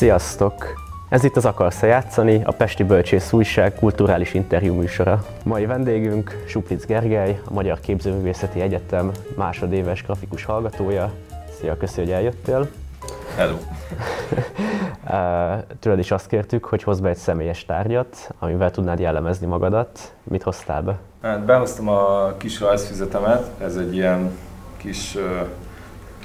Sziasztok! Ez itt az Akarsz játszani, a Pesti Bölcsész Újság kulturális interjú műsora. Mai vendégünk Suplic Gergely, a Magyar Képzőművészeti Egyetem másodéves grafikus hallgatója. Szia, köszi, hogy eljöttél. Hello! Tőled is azt kértük, hogy hozz be egy személyes tárgyat, amivel tudnád jellemezni magadat. Mit hoztál be? Hát behoztam a kis rajzfüzetemet, ez egy ilyen kis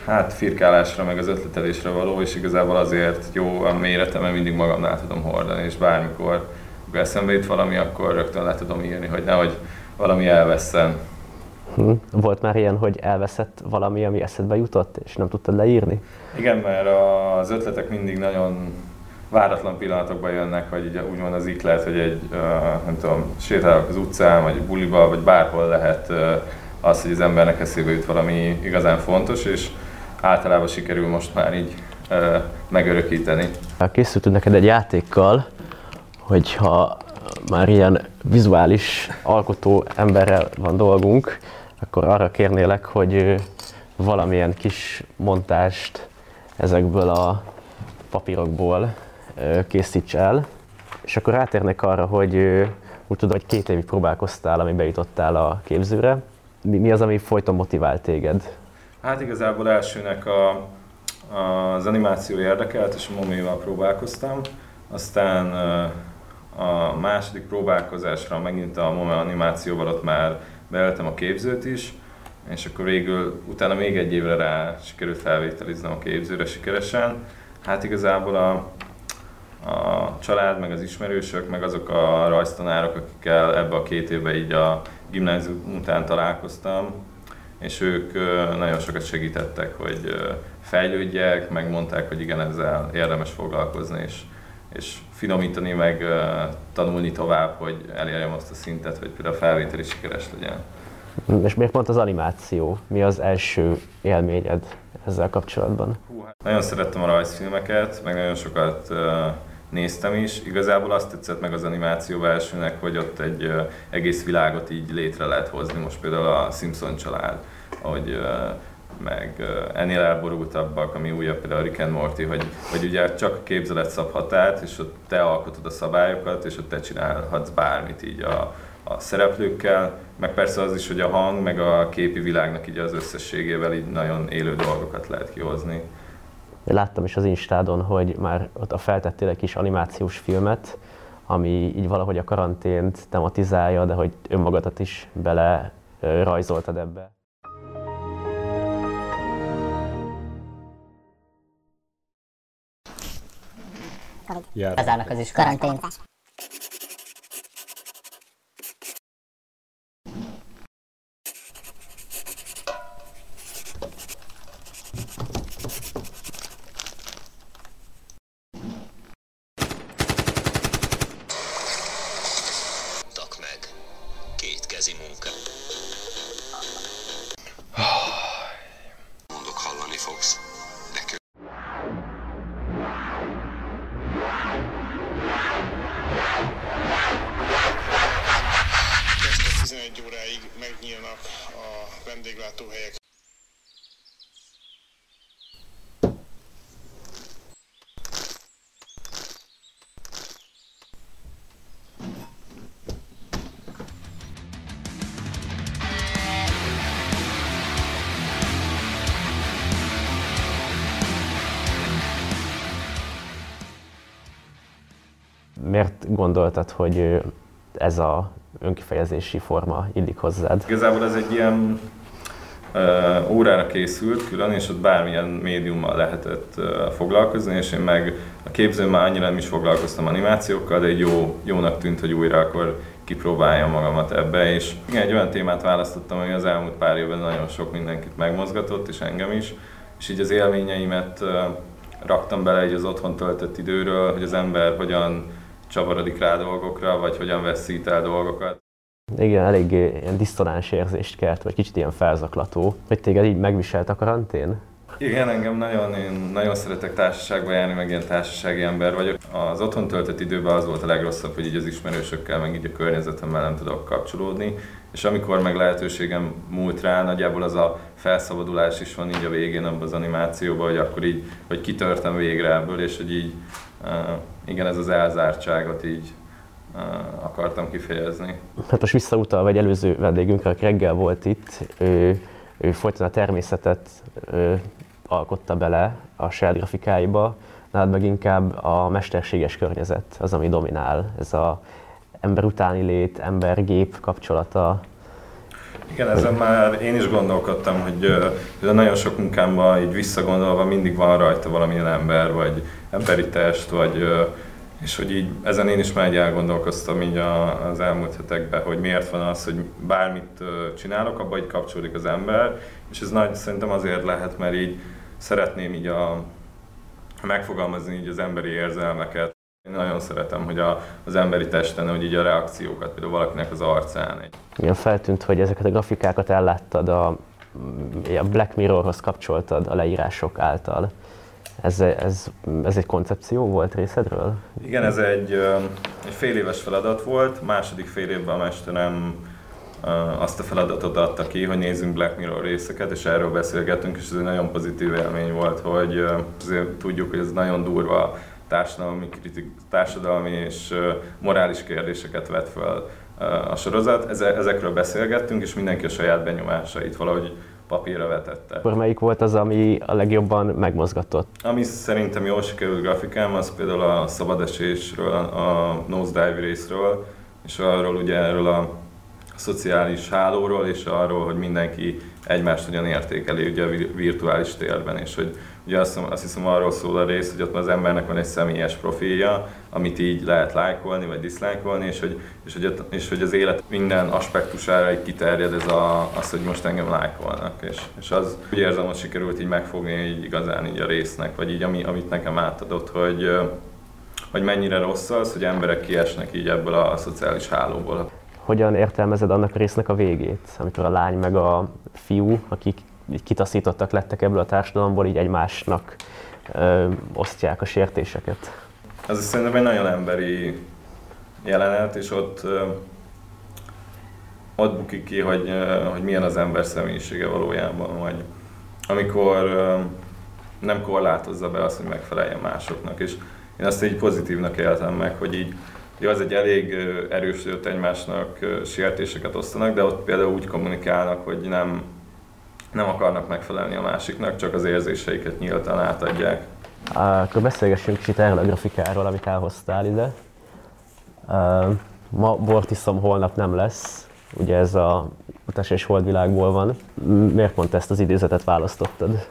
hát firkálásra, meg az ötletelésre való, és igazából azért jó a méretem, mert mindig magamnál tudom hordani, és bármikor, amikor eszembe jut valami, akkor rögtön le tudom írni, hogy nehogy valami elveszem. Hm. Volt már ilyen, hogy elveszett valami, ami eszedbe jutott, és nem tudtad leírni? Igen, mert az ötletek mindig nagyon váratlan pillanatokban jönnek, vagy így úgymond az iklet, hogy egy, nem tudom, sétálok az utcán, vagy buliba, vagy bárhol lehet az, hogy az embernek eszébe jut valami igazán fontos, és általában sikerül most már így ö, megörökíteni. Készültünk neked egy játékkal, hogyha már ilyen vizuális alkotó emberrel van dolgunk, akkor arra kérnélek, hogy valamilyen kis montást ezekből a papírokból készíts el, és akkor rátérnek arra, hogy úgy tudom, hogy két évig próbálkoztál, ami bejutottál a képzőre. Mi, mi az, ami folyton motivált téged? Hát igazából elsőnek a, az animáció érdekelt, és a moméval próbálkoztam. Aztán a második próbálkozásra megint a mome animációval ott már beeltem a képzőt is, és akkor végül utána még egy évre rá sikerült felvételiznem a képzőre sikeresen. Hát igazából a, a család, meg az ismerősök, meg azok a rajztanárok, akikkel ebbe a két évben így a gimnázium után találkoztam, és ők nagyon sokat segítettek, hogy fejlődjek, megmondták, hogy igen, ezzel érdemes foglalkozni, és, és finomítani, meg tanulni tovább, hogy elérjem azt a szintet, hogy például a felvétel is sikeres legyen. És miért pont az animáció? Mi az első élményed ezzel kapcsolatban? Hú, hát nagyon szerettem a rajzfilmeket, meg nagyon sokat néztem is. Igazából azt tetszett meg az animáció elsőnek, hogy ott egy egész világot így létre lehet hozni. Most például a Simpson család, hogy meg ennél elborultabbak, ami újabb például a Rick and Morty, hogy, hogy ugye csak a képzelet szab határt, és ott te alkotod a szabályokat, és ott te csinálhatsz bármit így a, a szereplőkkel, meg persze az is, hogy a hang, meg a képi világnak így az összességével így nagyon élő dolgokat lehet kihozni. Láttam is az Instádon, hogy már ott a feltettél egy kis animációs filmet, ami így valahogy a karantént tematizálja, de hogy önmagadat is bele rajzoltad ebbe. Bezárnak az. Karantén. Gondoltad, hogy ez a önkifejezési forma illik hozzád? Igazából ez egy ilyen órára készült külön, és ott bármilyen médiummal lehetett foglalkozni, és én meg a képzőmmel annyira nem is foglalkoztam animációkkal, de egy jó, jónak tűnt, hogy újra akkor kipróbáljam magamat ebbe, és igen, egy olyan témát választottam, ami az elmúlt pár évben nagyon sok mindenkit megmozgatott, és engem is, és így az élményeimet raktam bele egy az otthon töltött időről, hogy az ember hogyan csavarodik rá dolgokra, vagy hogyan veszít el dolgokat. Igen, elég ilyen disztonáns érzést kelt, vagy kicsit ilyen felzaklató. Hogy téged így megviselt a karantén? Igen, engem nagyon, én nagyon szeretek társaságba járni, meg ilyen társasági ember vagyok. Az otthon töltött időben az volt a legrosszabb, hogy így az ismerősökkel, meg így a környezetemmel nem tudok kapcsolódni. És amikor meg lehetőségem múlt rá, nagyjából az a felszabadulás is van így a végén abban az animációban, hogy akkor így, hogy kitörtem végre ebből, és hogy így, igen, ez az elzártságot így akartam kifejezni. Hát most visszautalva egy előző vendégünkre, aki reggel volt itt, ő, ő folyton a természetet ő, alkotta bele a saját grafikáiba, nálad meg inkább a mesterséges környezet az, ami dominál. Ez a ember utáni lét, ember-gép kapcsolata. Igen, ezen már én is gondolkodtam, hogy uh, nagyon sok munkámban így visszagondolva mindig van rajta valamilyen ember, vagy emberi test, vagy és hogy így ezen én is már egy elgondolkoztam így a, az elmúlt hetekben, hogy miért van az, hogy bármit csinálok, abban így kapcsolódik az ember, és ez nagy, szerintem azért lehet, mert így szeretném így a, megfogalmazni így az emberi érzelmeket. Én nagyon szeretem, hogy a, az emberi testen, hogy így a reakciókat, például valakinek az arcán. Igen, feltűnt, hogy ezeket a grafikákat elláttad, a, a Black Mirrorhoz kapcsoltad a leírások által. Ez, ez, ez egy koncepció volt részedről? Igen, ez egy, egy fél éves feladat volt. Második fél évben a mesterem azt a feladatot adta ki, hogy nézzünk Black Mirror részeket, és erről beszélgetünk, és ez egy nagyon pozitív élmény volt, hogy azért tudjuk, hogy ez nagyon durva társadalmi, kritik, társadalmi és morális kérdéseket vet fel a sorozat. Ezekről beszélgettünk, és mindenki a saját benyomásait valahogy papírra vetette. Akkor melyik volt az, ami a legjobban megmozgatott? Ami szerintem jól sikerült grafikám, az például a szabadesésről, a nosedive részről, és arról ugye erről a szociális hálóról, és arról, hogy mindenki egymást hogyan értékeli ugye a virtuális térben, és hogy ugye azt, azt hiszem arról szól a rész, hogy ott az embernek van egy személyes profilja, amit így lehet lájkolni vagy diszlájkolni, és hogy, és, hogy, és hogy az élet minden aspektusára így kiterjed ez a, az, hogy most engem lájkolnak, és, és az úgy érzem, hogy sikerült így megfogni így igazán így a résznek, vagy így ami, amit nekem átadott, hogy, hogy mennyire rossz az, hogy emberek kiesnek így ebből a, a szociális hálóból. Hogyan értelmezed annak a résznek a végét, amikor a lány meg a fiú, akik így kitaszítottak lettek ebből a társadalomból, így egymásnak ö, osztják a sértéseket? Ez szerintem egy nagyon emberi jelenet, és ott ö, ott bukik ki, hogy, ö, hogy milyen az ember személyisége valójában, vagy amikor ö, nem korlátozza be azt, hogy megfeleljen másoknak. És én azt így pozitívnak éltem meg, hogy így jó, az egy elég erős, hogy egymásnak sértéseket osztanak, de ott például úgy kommunikálnak, hogy nem, nem akarnak megfelelni a másiknak, csak az érzéseiket nyíltan átadják. Akkor beszélgessünk kicsit erről a grafikáról, amit elhoztál ide. Ma bort iszom, holnap nem lesz. Ugye ez a utas és holdvilágból van. Miért pont ezt az idézetet választottad?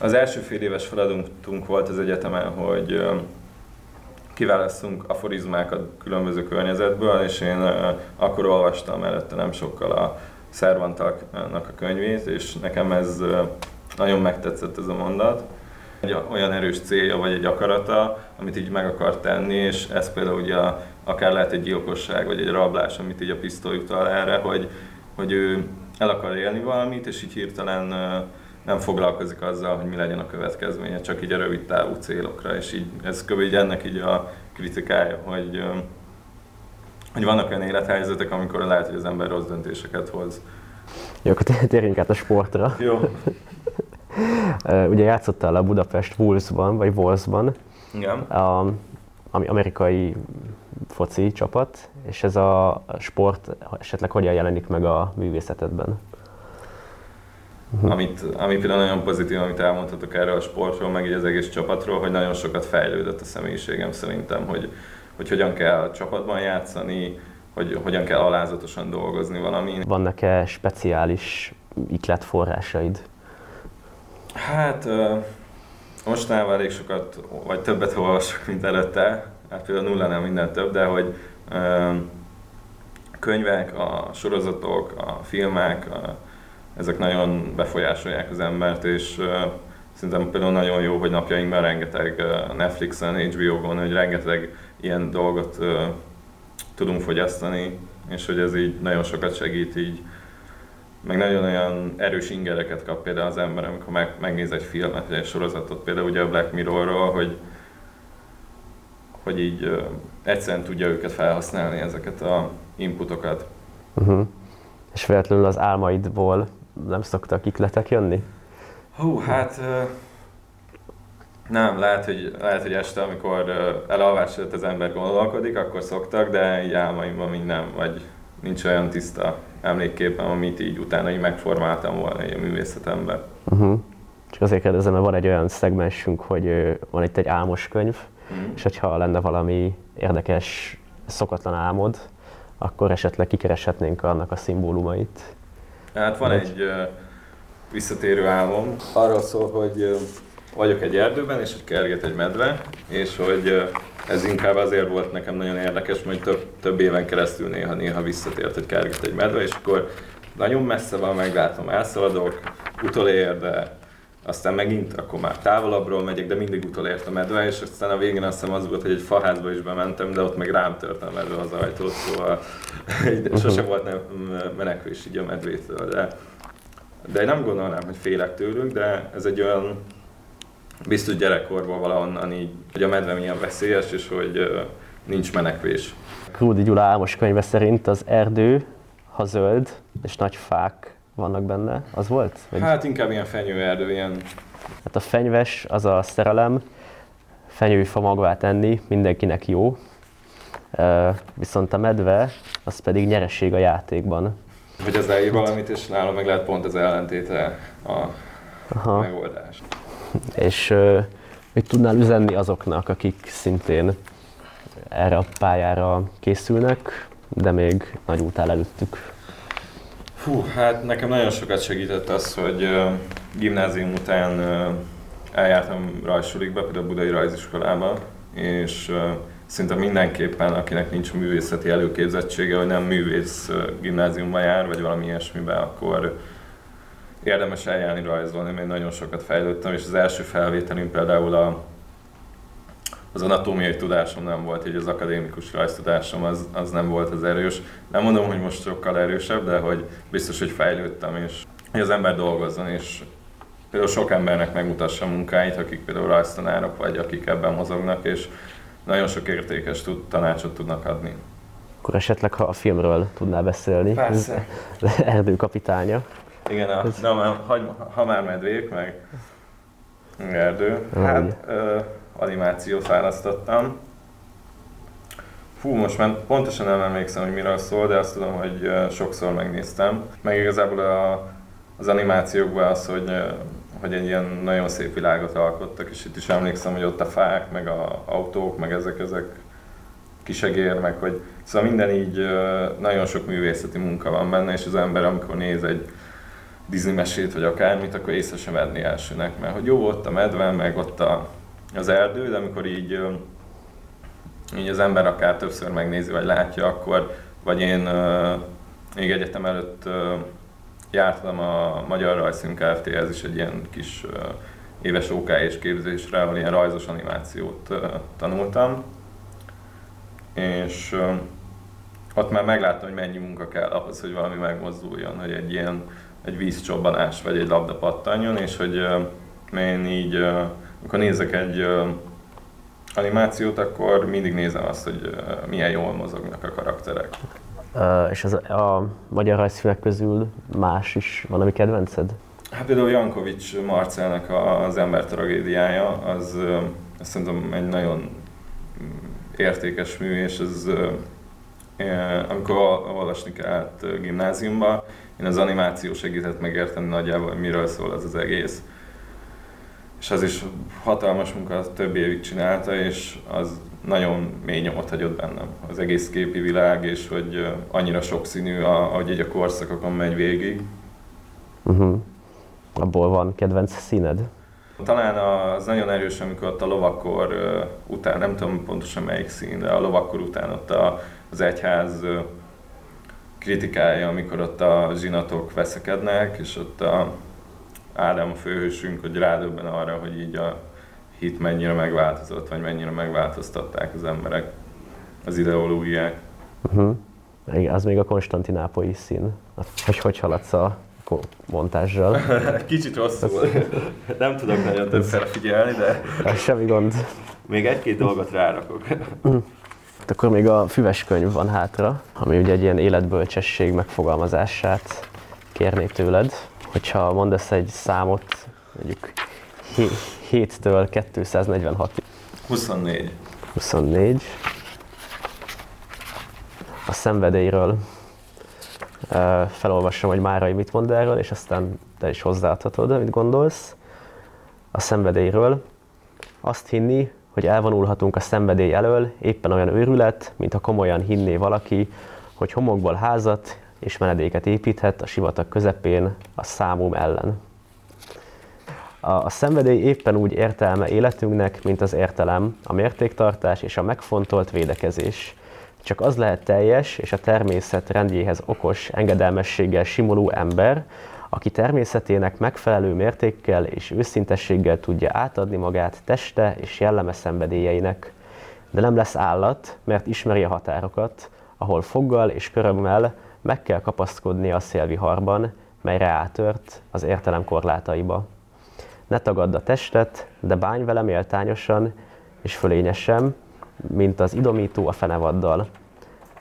Az első fél éves feladatunk volt az egyetemen, hogy kiválasztunk aforizmákat különböző környezetből, és én akkor olvastam előtte nem sokkal a Szervantaknak a könyvét, és nekem ez nagyon megtetszett ez a mondat. Egy olyan erős célja vagy egy akarata, amit így meg akar tenni, és ez például ugye akár lehet egy gyilkosság vagy egy rablás, amit így a pisztoly utal erre, hogy, hogy ő el akar élni valamit, és így hirtelen nem foglalkozik azzal, hogy mi legyen a következménye, csak így a rövid távú célokra, és így ez kb. így ennek így a kritikája, hogy, hogy vannak olyan élethelyzetek, amikor lehet, hogy az ember rossz döntéseket hoz. Jó, akkor térjünk át a sportra. Jó. Ugye játszottál a Budapest Wolvesban, vagy Wolvesban. Igen. A, ami amerikai foci csapat, és ez a sport esetleg hogyan jelenik meg a művészetedben? Amit, ami például nagyon pozitív, amit elmondhatok erről a sportról, meg így az egész csapatról, hogy nagyon sokat fejlődött a személyiségem szerintem, hogy, hogy hogyan kell csapatban játszani, hogy hogyan kell alázatosan dolgozni valamin. Vannak-e speciális ikletforrásaid? Hát mostanában elég sokat, vagy többet olvasok, mint előtte. Hát például nulla nem minden több, de hogy könyvek, a sorozatok, a filmek, a, ezek nagyon befolyásolják az embert, és szerintem például nagyon jó, hogy napjainkban rengeteg Netflixen, HBO-gon, hogy rengeteg ilyen dolgot tudunk fogyasztani, és hogy ez így nagyon sokat segít így meg nagyon olyan erős ingereket kap például az ember, amikor meg, megnéz egy filmet, vagy egy sorozatot, például ugye a Black Mirrorról, hogy, hogy így uh, egyszerűen tudja őket felhasználni, ezeket a inputokat. Uh-huh. És véletlenül az álmaidból nem szoktak ikletek jönni? Hú, hát uh, nem, lehet hogy, lehet, hogy este, amikor elalvás előtt az ember gondolkodik, akkor szoktak, de így álmaimban mind nem, vagy nincs olyan tiszta emlékképem, amit így utána így megformáltam volna a művészetemben. Uh-huh. Csak azért kérdezem, mert van egy olyan szegmensünk, hogy van itt egy álmos könyv, uh-huh. és hogyha lenne valami érdekes, szokatlan álmod, akkor esetleg kikereshetnénk annak a szimbólumait. Hát van Vagy? egy visszatérő álmom. Arról szól, hogy vagyok egy erdőben, és hogy kerget egy medve, és hogy ez inkább azért volt nekem nagyon érdekes, hogy több, több éven keresztül néha-néha visszatért, hogy kerget egy medve, és akkor nagyon messze van, meglátom, elszaladok, utolér, de aztán megint akkor már távolabbról megyek, de mindig utolért a medve, és aztán a végén azt hiszem az volt, hogy egy faházba is bementem, de ott meg rám tört a medve az ajtót, szóval sosem volt nem menekvés így a medvétől, de, de én nem gondolnám, hogy félek tőlük, de ez egy olyan biztos gyerekkorban valahonnan így, hogy a medve milyen veszélyes, és hogy nincs menekvés. Krúdi Gyula álmos könyve szerint az erdő, ha zöld, és nagy fák vannak benne, az volt? Vagy? Hát inkább ilyen fenyőerdő, ilyen... Hát a fenyves az a szerelem, fenyőfa magvát enni, mindenkinek jó. Viszont a medve, az pedig nyereség a játékban. Hogy az elír valamit, és nálam meg lehet pont az ellentéte a Aha. megoldás. És mit tudnál üzenni azoknak, akik szintén erre a pályára készülnek, de még nagy út áll előttük? Fú, hát nekem nagyon sokat segített az, hogy gimnázium után eljártam rajsulikba, például a Budai Rajziskolába, és uh, szinte mindenképpen, akinek nincs művészeti előképzettsége, vagy nem művész gimnáziumban jár, vagy valami ilyesmiben, akkor érdemes eljárni rajzolni, mert nagyon sokat fejlődtem, és az első felvételünk például a, az anatómiai tudásom nem volt, így az akadémikus rajztudásom az, az nem volt az erős. Nem mondom, hogy most sokkal erősebb, de hogy biztos, hogy fejlődtem, és hogy az ember dolgozzon, és például sok embernek megmutassa a munkáit, akik például rajztanárok, vagy akik ebben mozognak, és nagyon sok értékes tud, tanácsot tudnak adni. Akkor esetleg, ha a filmről tudnál beszélni. Persze. Erdő kapitánya. Igen, a, ha, ha, ha már medvék, meg erdő. Hát ö, animációt választottam. Fú, most már pontosan nem emlékszem, hogy miről szól, de azt tudom, hogy sokszor megnéztem. Meg igazából a, az animációkban az, hogy, hogy egy ilyen nagyon szép világot alkottak, és itt is emlékszem, hogy ott a fák, meg a autók, meg ezek, ezek kisegér, meg hogy szóval minden így nagyon sok művészeti munka van benne, és az ember amikor néz egy Disney mesét, vagy akármit, akkor észre sem venni elsőnek, mert hogy jó ott a medve, meg ott a, az erdő, de amikor így, így az ember akár többször megnézi, vagy látja, akkor, vagy én még egyetem előtt jártam a Magyar Rajzszín Kft-hez is egy ilyen kis éves OK és képzésre, ahol ilyen rajzos animációt tanultam, és ott már megláttam, hogy mennyi munka kell ahhoz, hogy valami megmozduljon, hogy egy ilyen egy vízcsobbanás vagy egy labda pattanjon, és hogy én így, amikor nézek egy animációt, akkor mindig nézem azt, hogy milyen jól mozognak a karakterek. Uh, és az, a magyar rajzfilmek közül más is van, ami kedvenced? Hát például Jankovics Marcelnek az ember tragédiája, az azt szerintem egy nagyon értékes mű, és ez amikor olvasni kellett gimnáziumba, én az animáció segített megérteni nagyjából, hogy miről szól az az egész. És az is hatalmas munka, több évig csinálta, és az nagyon mély nyomot hagyott bennem. Az egész képi világ, és hogy annyira sokszínű, ahogy egy a korszakokon megy végig. Uh-huh. Abból van kedvenc színed? Talán az nagyon erős, amikor ott a lovakkor után, nem tudom pontosan melyik szín, de a lovakkor után ott a, az egyház kritikája, amikor ott a zsinatok veszekednek, és ott a Ádám a főhősünk, hogy rádöbben arra, hogy így a hit mennyire megváltozott, vagy mennyire megváltoztatták az emberek az ideológiák. Uh-huh. Az még a konstantinápolyi szín. Hogy hogy haladsz a montázsal. Kicsit rosszul. Nem tudok nagyon többször figyelni, de semmi gond. még egy-két dolgot rárakok. Hát akkor még a füves könyv van hátra, ami ugye egy ilyen életbölcsesség megfogalmazását kérné tőled. Hogyha mondasz egy számot, mondjuk 7-től 246 24. 24. A szenvedélyről felolvasom, hogy Márai mit mond erről, és aztán te is hozzáadhatod, amit gondolsz. A szenvedélyről azt hinni, hogy elvonulhatunk a szenvedély elől, éppen olyan őrület, mint ha komolyan hinné valaki, hogy homokból házat és menedéket építhet a sivatag közepén a számom ellen. A, a szenvedély éppen úgy értelme életünknek, mint az értelem, a mértéktartás és a megfontolt védekezés. Csak az lehet teljes és a természet rendjéhez okos, engedelmességgel simuló ember, aki természetének megfelelő mértékkel és őszintességgel tudja átadni magát teste és jelleme szenvedélyeinek. De nem lesz állat, mert ismeri a határokat, ahol foggal és körömmel meg kell kapaszkodni a szélviharban, mely átört az értelem korlátaiba. Ne tagadd a testet, de bánj vele méltányosan és fölényesen, mint az idomító a fenevaddal.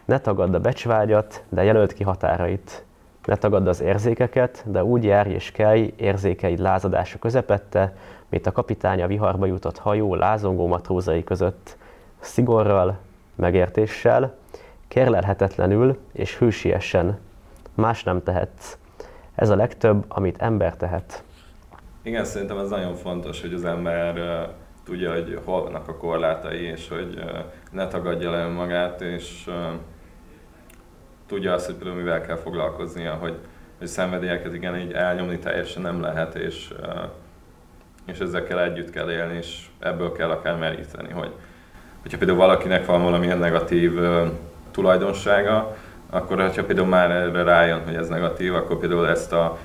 Ne tagadd a becsvágyat, de jelölt ki határait. Ne tagadd az érzékeket, de úgy járj és kelj érzékeid lázadása közepette, mint a kapitány a viharba jutott hajó lázongó matrózai között. Szigorral, megértéssel, kérlelhetetlenül és hősiesen. Más nem tehetsz. Ez a legtöbb, amit ember tehet. Igen, szerintem ez nagyon fontos, hogy az ember tudja, hogy hol vannak a korlátai, és hogy uh, ne tagadja le magát, és tudja azt, hogy például mivel kell foglalkoznia, hogy, hogy szenvedélyeket igen, így elnyomni teljesen nem lehet, és, és ezekkel együtt kell élni, és ebből kell akár meríteni, hogy hogyha például valakinek van valamilyen negatív tulajdonsága, akkor ha például már erre rájön, hogy ez negatív, akkor például ezt a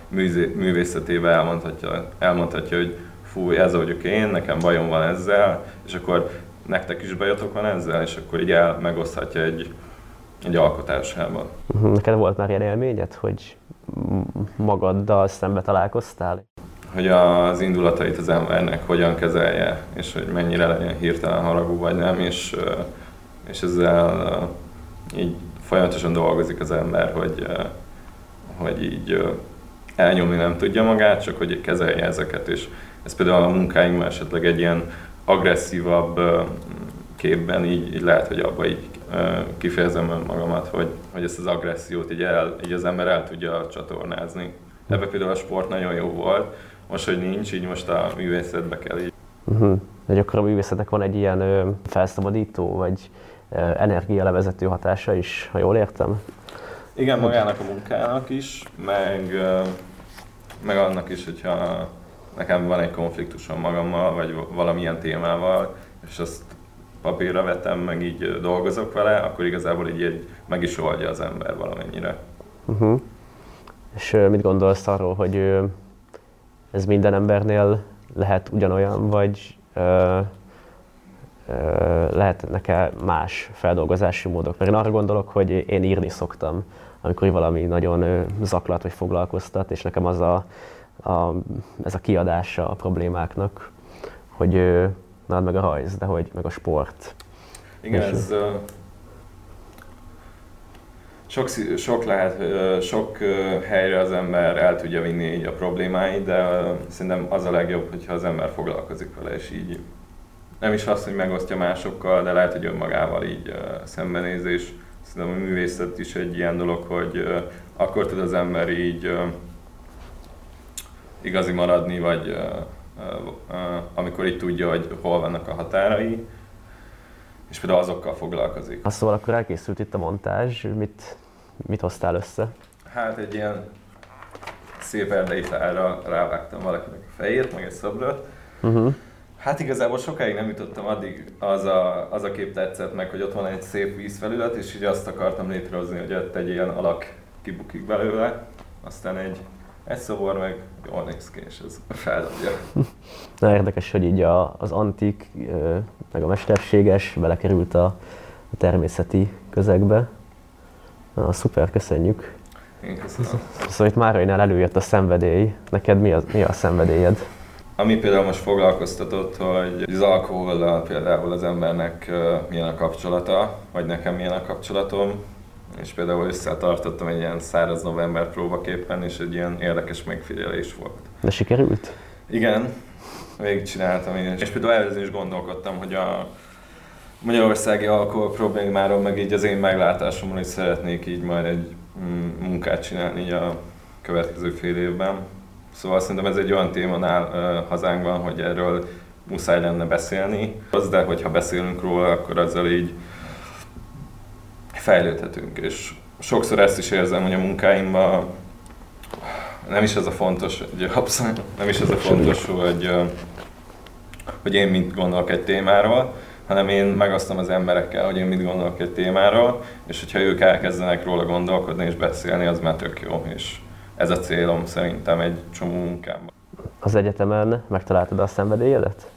művészetével elmondhatja, elmondhatja hogy fú, ez vagyok én, nekem bajom van ezzel, és akkor nektek is bajotok van ezzel, és akkor így el megoszthatja egy, egy alkotásában. Mhm, neked volt már ilyen élményed, hogy magaddal szembe találkoztál? Hogy az indulatait az embernek hogyan kezelje, és hogy mennyire legyen hirtelen haragú vagy nem, és, és ezzel így folyamatosan dolgozik az ember, hogy, hogy így elnyomni nem tudja magát, csak hogy kezelje ezeket, és ez például a munkáinkban esetleg egy ilyen agresszívabb képben így, így lehet, hogy abba így kifejezem önmagamat, hogy, hogy ezt az agressziót így, el, így az ember el tudja csatornázni. Ebben például a sport nagyon jó volt, most, hogy nincs, így most a művészetbe kell így. Uh-huh. De akkor a művészetnek van egy ilyen ö, felszabadító, vagy ö, energialevezető hatása is, ha jól értem? Igen, magának a munkának is, meg, ö, meg annak is, hogyha nekem van egy konfliktusom magammal, vagy valamilyen témával, és azt papírra vetem, meg így dolgozok vele, akkor igazából így, így meg is oldja az ember valamennyire. Uh-huh. És mit gondolsz arról, hogy ez minden embernél lehet ugyanolyan, vagy ö, ö, lehetnek-e más feldolgozási módok? Mert én arra gondolok, hogy én írni szoktam, amikor valami nagyon zaklat vagy foglalkoztat, és nekem az a, a, ez a kiadása a problémáknak, hogy nálad meg a rajz, de hogy meg a sport. Igen, ez uh, sok, sok lehet, sok helyre az ember el tudja vinni így a problémáit, de szerintem az a legjobb, hogyha az ember foglalkozik vele, és így nem is azt, hogy megosztja másokkal, de lehet, hogy önmagával így uh, szembenézés. Szerintem a művészet is egy ilyen dolog, hogy uh, akkor tud az ember így uh, igazi maradni, vagy uh, amikor így tudja, hogy hol vannak a határai, és például azokkal foglalkozik. Azt szóval akkor elkészült itt a montázs, mit, mit hoztál össze? Hát egy ilyen szép erdei fára rávágtam valakinek a fejét, meg egy szobrot. Uh-huh. Hát igazából sokáig nem jutottam, addig az a, az a kép tetszett meg, hogy ott van egy szép vízfelület, és így azt akartam létrehozni, hogy ott egy ilyen alak kibukik belőle, aztán egy egy szobor meg jól néz ki, és ez feldobja. Na érdekes, hogy így a, az antik, meg a mesterséges belekerült a, a természeti közegbe. Na, szuper, köszönjük. Én köszönöm. Szóval itt Márainál előjött a szenvedély. Neked mi a, mi a szenvedélyed? Ami például most foglalkoztatott, hogy az alkohollal például az embernek milyen a kapcsolata, vagy nekem milyen a kapcsolatom, és például összetartottam egy ilyen száraz november próbaképpen, és egy ilyen érdekes megfigyelés volt. De sikerült? Igen, végigcsináltam én. És például előző is gondolkodtam, hogy a magyarországi alkohol problémáról, meg így az én meglátásomról is szeretnék így majd egy mm, munkát csinálni így a következő fél évben. Szóval szerintem ez egy olyan téma nál uh, hazánkban, hogy erről muszáj lenne beszélni. Az, de hogyha beszélünk róla, akkor azzal így fejlődhetünk. És sokszor ezt is érzem, hogy a munkáimban nem is ez a fontos, hogy nem is ez a fontos, hogy, hogy én mit gondolok egy témáról, hanem én megosztom az emberekkel, hogy én mit gondolok egy témáról, és hogyha ők elkezdenek róla gondolkodni és beszélni, az már tök jó, és ez a célom szerintem egy csomó munkámban. Az egyetemen megtaláltad a szenvedélyedet?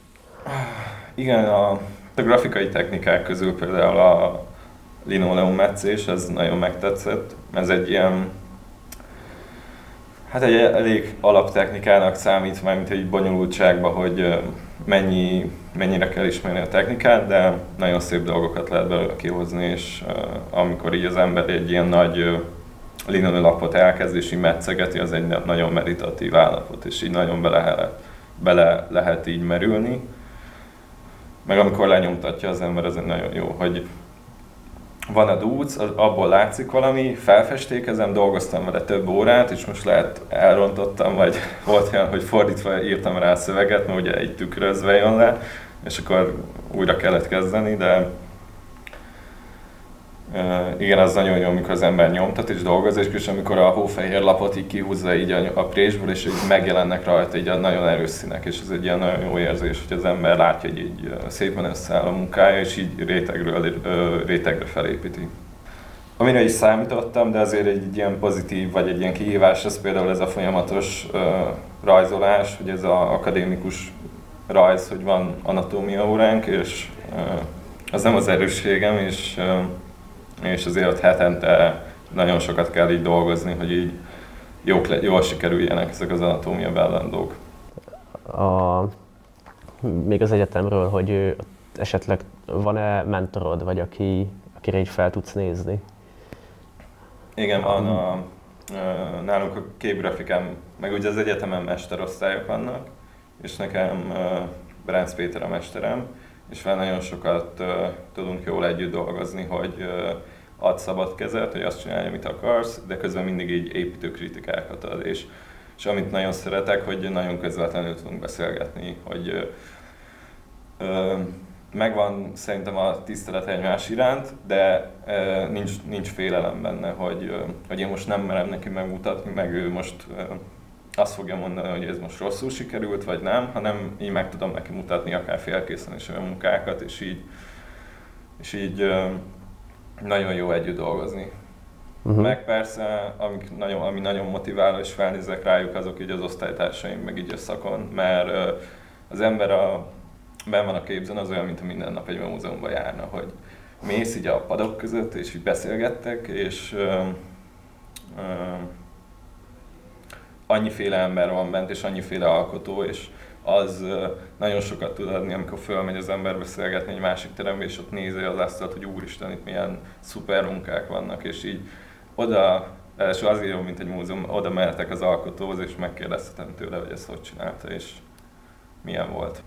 Igen, a, a grafikai technikák közül például a linoleum metszés, ez nagyon megtetszett. Ez egy ilyen, hát egy elég alaptechnikának számít, már mint egy bonyolultságban, hogy mennyi, mennyire kell ismerni a technikát, de nagyon szép dolgokat lehet belőle kihozni, és amikor így az ember egy ilyen nagy lapot elkezd, és így metszegeti, az egy nagyon meditatív állapot, és így nagyon bele bele lehet így merülni. Meg amikor lenyomtatja az ember, az egy nagyon jó, hogy van a dúc, abból látszik valami, felfestékezem, dolgoztam vele több órát, és most lehet elrontottam, vagy volt olyan, hogy fordítva írtam rá a szöveget, mert ugye egy tükrözve jön le, és akkor újra kellett kezdeni, de igen, az nagyon jó, amikor az ember nyomtat és dolgozik, és amikor a hófehér lapot így kihúzza így a, a présből, és így megjelennek rajta így a nagyon erős színek, és ez egy ilyen nagyon jó érzés, hogy az ember látja, hogy így szépen összeáll a munkája, és így rétegről rétegre felépíti. Amire is számítottam, de azért egy ilyen pozitív, vagy egy ilyen kihívás, az például ez a folyamatos uh, rajzolás, hogy ez az akadémikus rajz, hogy van anatómia óránk, és uh, az nem az erősségem, és uh, és azért ott hetente nagyon sokat kell így dolgozni, hogy így jók le, jól sikerüljenek ezek az anatómia bellandók. A, még az egyetemről, hogy esetleg van-e mentorod, vagy aki, akire így fel tudsz nézni? Igen, van a, nálunk a képgrafikám, meg ugye az egyetemen mesterosztályok vannak, és nekem Bránc Péter a mesterem, és vele nagyon sokat uh, tudunk jól együtt dolgozni, hogy uh, ad szabad kezet, hogy azt csinálja, amit akarsz, de közben mindig így építő kritikákat ad. És, és amit nagyon szeretek, hogy nagyon közvetlenül tudunk beszélgetni, hogy uh, megvan szerintem a tisztelet egymás iránt, de uh, nincs, nincs félelem benne, hogy, hogy én most nem merem neki megmutatni, meg ő most uh, azt fogja mondani, hogy ez most rosszul sikerült, vagy nem, hanem így meg tudom neki mutatni akár félkészen is olyan munkákat, és így, és így nagyon jó együtt dolgozni. Uh-huh. Meg persze, amik nagyon, ami nagyon motiváló, és felnézek rájuk, azok így az osztálytársaim, meg így a szakon, mert az ember a, ben van a képzen, az olyan, mint a minden nap egy múzeumban járna, hogy mész így a padok között, és így beszélgettek, és ö, ö, annyiféle ember van bent, és annyiféle alkotó, és az nagyon sokat tud adni, amikor fölmegy az ember beszélgetni egy másik terembe, és ott nézi az asztalt, hogy úristen, itt milyen szuper munkák vannak, és így oda, és azért jó, mint egy múzeum, oda mehetek az alkotóhoz, és megkérdezhetem tőle, hogy ezt hogy csinálta, és milyen volt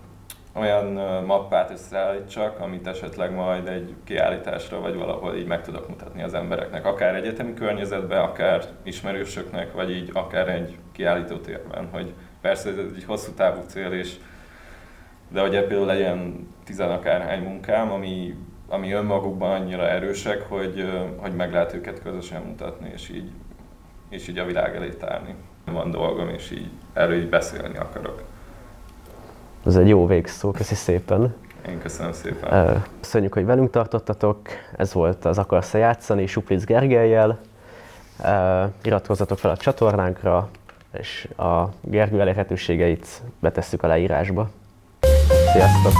olyan mappát összeállítsak, amit esetleg majd egy kiállításra vagy valahol így meg tudok mutatni az embereknek, akár egyetemi környezetben, akár ismerősöknek, vagy így akár egy kiállítótérben, hogy persze ez egy hosszú távú cél, és de hogy például legyen tizenakárhány munkám, ami, ami önmagukban annyira erősek, hogy, hogy meg lehet őket közösen mutatni, és így, és így a világ elé tárni. Van dolgom, és így erről így beszélni akarok. Ez egy jó végszó, köszi szépen. Én köszönöm szépen. Köszönjük, hogy velünk tartottatok. Ez volt az Akarsz játszani Suplic Gergelyel. Iratkozzatok fel a csatornánkra, és a Gergő elérhetőségeit betesszük a leírásba. Sziasztok!